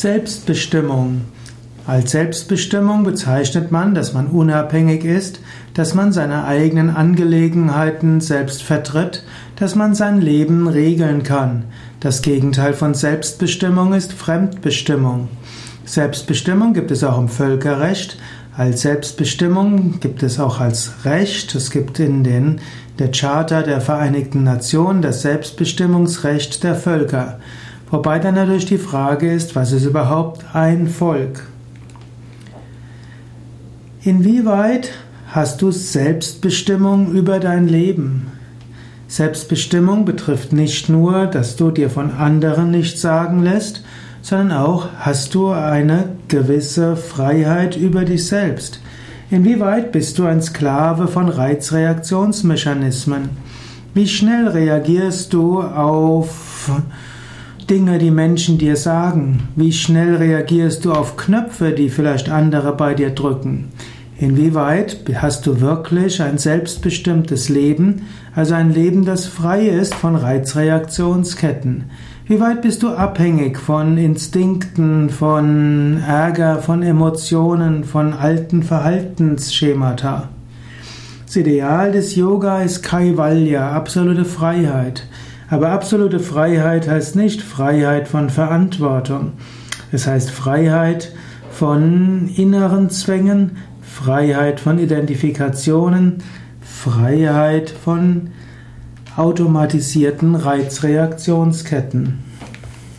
Selbstbestimmung. Als Selbstbestimmung bezeichnet man, dass man unabhängig ist, dass man seine eigenen Angelegenheiten selbst vertritt, dass man sein Leben regeln kann. Das Gegenteil von Selbstbestimmung ist Fremdbestimmung. Selbstbestimmung gibt es auch im Völkerrecht. Als Selbstbestimmung gibt es auch als Recht. Es gibt in den, der Charta der Vereinigten Nationen das Selbstbestimmungsrecht der Völker. Wobei dann natürlich die Frage ist, was ist überhaupt ein Volk? Inwieweit hast du Selbstbestimmung über dein Leben? Selbstbestimmung betrifft nicht nur, dass du dir von anderen nichts sagen lässt, sondern auch hast du eine gewisse Freiheit über dich selbst. Inwieweit bist du ein Sklave von Reizreaktionsmechanismen? Wie schnell reagierst du auf Dinge, die Menschen dir sagen? Wie schnell reagierst du auf Knöpfe, die vielleicht andere bei dir drücken? Inwieweit hast du wirklich ein selbstbestimmtes Leben, also ein Leben, das frei ist von Reizreaktionsketten? Wie weit bist du abhängig von Instinkten, von Ärger, von Emotionen, von alten Verhaltensschemata? Das Ideal des Yoga ist Kaivalya, absolute Freiheit. Aber absolute Freiheit heißt nicht Freiheit von Verantwortung. Es heißt Freiheit von inneren Zwängen, Freiheit von Identifikationen, Freiheit von automatisierten Reizreaktionsketten.